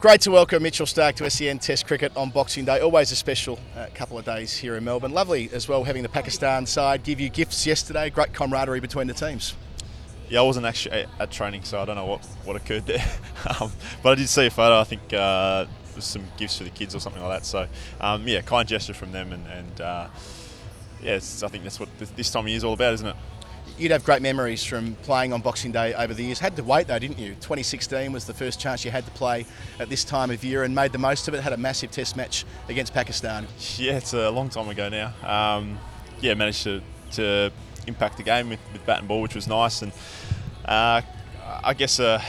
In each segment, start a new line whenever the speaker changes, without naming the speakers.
Great to welcome Mitchell Starc to SEN Test Cricket on Boxing Day. Always a special uh, couple of days here in Melbourne. Lovely as well having the Pakistan side give you gifts yesterday. Great camaraderie between the teams.
Yeah, I wasn't actually at training, so I don't know what, what occurred there. um, but I did see a photo. I think uh, some gifts for the kids or something like that. So um, yeah, kind gesture from them, and, and uh, yeah, I think that's what this time of year is all about, isn't it?
You'd have great memories from playing on Boxing Day over the years. Had to wait though, didn't you? 2016 was the first chance you had to play at this time of year and made the most of it. Had a massive test match against Pakistan.
Yeah, it's a long time ago now. Um, yeah, managed to, to impact the game with, with bat and ball, which was nice. And uh, I guess a,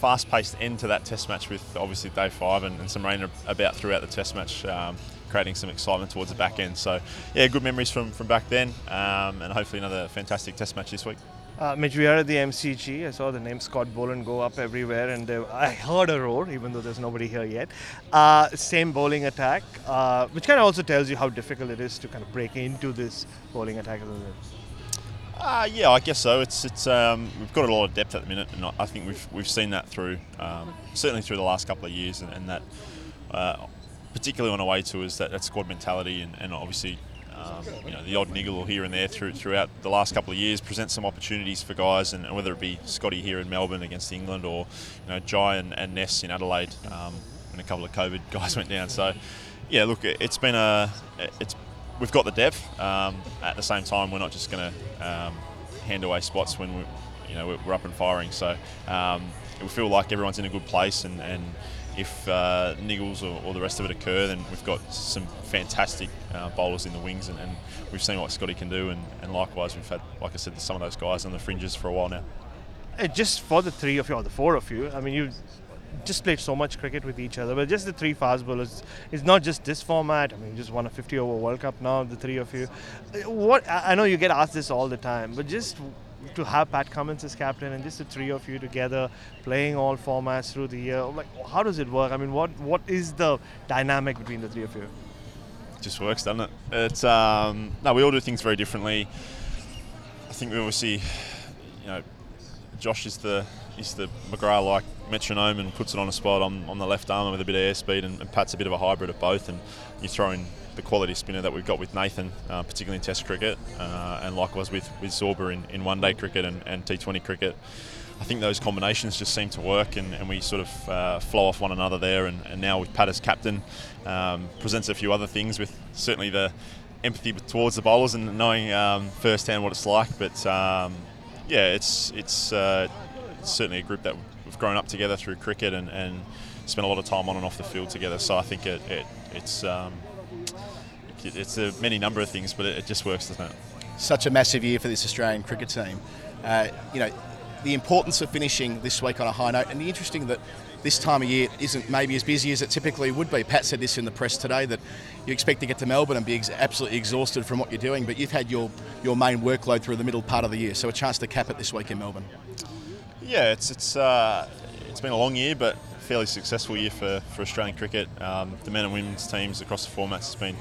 fast-paced end to that test match with obviously day five and, and some rain about throughout the test match. Um, creating some excitement towards the back end. So, yeah, good memories from, from back then, um, and hopefully another fantastic Test match this week.
Uh, Mitch, we are at the MCG. I saw the name Scott Boland go up everywhere, and uh, I heard a roar, even though there's nobody here yet. Uh, same bowling attack, uh, which kind of also tells you how difficult it is to kind of break into this bowling attack.
Uh, yeah, I guess so. It's it's um, we've got a lot of depth at the minute, and I think we've we've seen that through um, certainly through the last couple of years, and, and that uh, particularly on away tours, that, that squad mentality and, and obviously um, you know, the odd niggle here and there through, throughout the last couple of years presents some opportunities for guys, and, and whether it be Scotty here in Melbourne against England or you know Jai and, and Ness in Adelaide um, when a couple of COVID guys went down. So yeah, look, it's been a it's we've got the depth. Um, at the same time, we're not just going to um, hand away spots when we you know we're up and firing. So um, we feel like everyone's in a good place and, and if uh, niggles or, or, the rest of it occur, then we've got some fantastic uh, bowlers in the wings, and, and, we've seen what Scotty can do. And, and, likewise, we've had, like I said, some of those guys on the fringes for a while now.
Just for the three of you, or the four of you, I mean, you just played so much cricket with each other, but just the three fast bowlers. It's not just this format. I mean, you just won a 50 over World Cup now, the three of you. What I know you get asked this all the time, but just to have Pat Cummins as captain and just the three of you together playing all formats through the year, like how does it work? I mean, what what is the dynamic between the three of you?
Just works, doesn't it? It's um, no, we all do things very differently. I think we obviously, you know, Josh is the is the McGrath like metronome and puts it on a spot on, on the left arm with a bit of airspeed, and, and Pat's a bit of a hybrid of both, and you throw in the quality spinner that we've got with Nathan, uh, particularly in Test cricket, uh, and likewise with, with Zorba in, in one day cricket and, and T20 cricket. I think those combinations just seem to work, and, and we sort of uh, flow off one another there. And, and, now with Pat as captain, um, presents a few other things with certainly the empathy towards the bowlers and knowing um, firsthand what it's like. But um, yeah, it's it's, uh, it's, certainly a group that grown up together through cricket and, and spent a lot of time on and off the field together. So I think it, it it's um, it's a many number of things, but it, it just works, doesn't it?
Such a massive year for this Australian cricket team. Uh, you know, the importance of finishing this week on a high note, and the interesting that this time of year isn't maybe as busy as it typically would be. Pat said this in the press today that you expect to get to Melbourne and be ex- absolutely exhausted from what you're doing, but you've had your, your main workload through the middle part of the year, so a chance to cap it this week in Melbourne.
Yeah, it's it's uh, it's been a long year, but fairly successful year for, for Australian cricket. Um, the men and women's teams across the formats has been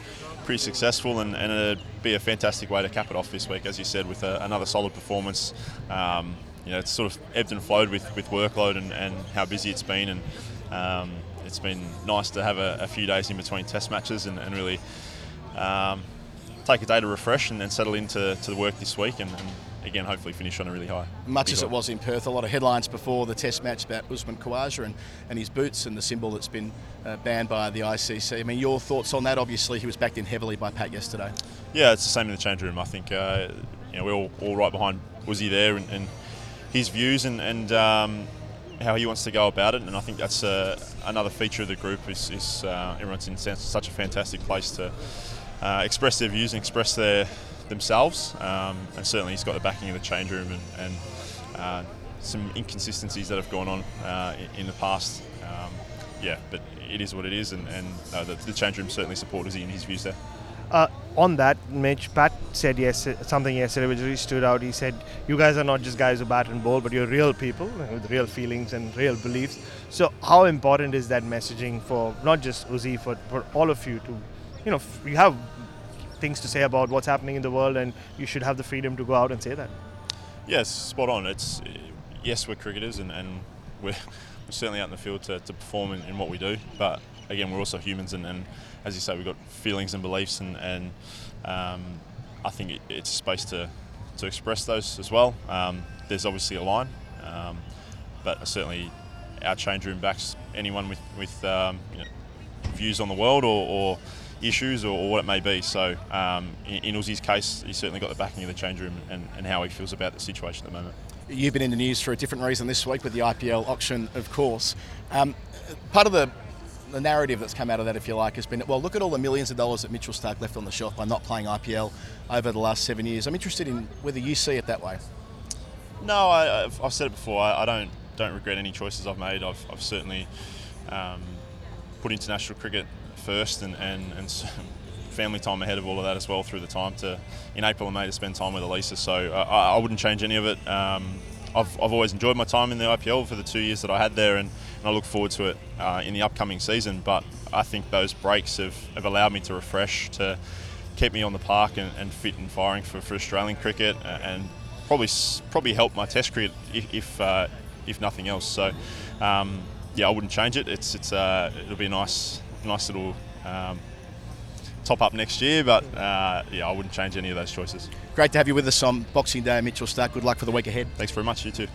pretty successful, and, and, it'd be a fantastic way to cap it off this week, as you said, with a, another solid performance. Um, you know, it's sort of ebbed and flowed with, with workload and, and how busy it's been, and um, it's been nice to have a, a, few days in between test matches and, and really um, take a day to refresh and, then settle into to the work this week and, and again, hopefully finish on a really high.
Much as it was in Perth, a lot of headlines before the Test match about Usman Khawaja and, and his boots and the symbol that's been uh, banned by the ICC. I mean, your thoughts on that? Obviously, he was backed in heavily by Pat yesterday.
Yeah, it's the same in the change room. I think uh, you know we're all, all right behind Uzi there and, and his views and, and um, how he wants to go about it. And I think that's uh, another feature of the group is, is uh, everyone's in such a fantastic place to uh, express their views and express their themselves. Um, and certainly he's got the backing of the change room and, and uh, some inconsistencies that have gone on uh, in, the past. Um, yeah, but it is what it is, and, and uh, the, the, change room certainly supports him in his views there.
Uh, on that, Mitch, Pat said yes something yesterday which really stood out. He said, "You guys are not just guys who bat and bowl, but you're real people with real feelings and real beliefs." So, how important is that messaging for not just Uzi, for for all of you to, you know, you have things to say about what's happening in the world, and you should have the freedom to go out and say that.
Yes, spot on. It's yes, we're cricketers, and, and we're certainly out in the field to, to perform in, in what we do. But again, we're also humans, and, and as you say, we've got feelings and beliefs, and, and um, I think it, it's a space to, to express those as well. Um, there's obviously a line, um, but certainly our change room backs anyone with, with um, you know, views on the world or, or issues or, or what it may be. So um, in, in Uzi's case, he's certainly got the backing of the change room and, and how he feels about the situation at the moment.
You've been in the news for a different reason this week with the IPL auction, of course. Um, part of the the narrative that's come out of that, if you like, has been well, look at all the millions of dollars that Mitchell Starc left on the shelf by not playing IPL over the last seven years. I'm interested in whether you see it that way.
No, I, I've, I've said it before. I, I don't don't regret any choices I've made. I've, I've certainly um, put international cricket first and, and, and family time ahead of all of that as well through the time to in April and May to spend time with Alyssa. So uh, I, I wouldn't change any of it. Um, I've, I've always enjoyed my time in the IPL for the two years that I had there, and, and I look forward to it uh, in the upcoming season. But I think those breaks have, have allowed me to refresh, to keep me on the park and, and fit and firing for, for Australian cricket, and probably probably help my Test cricket if if, uh, if nothing else. So um, yeah, I wouldn't change it. It's it's uh, it'll be a nice nice little. Um, top up next year, but uh, yeah, I wouldn't change any of those choices.
Great to have you with us on Boxing Day, Mitchell Starc. Good luck for the week ahead.
Thanks very much, you too.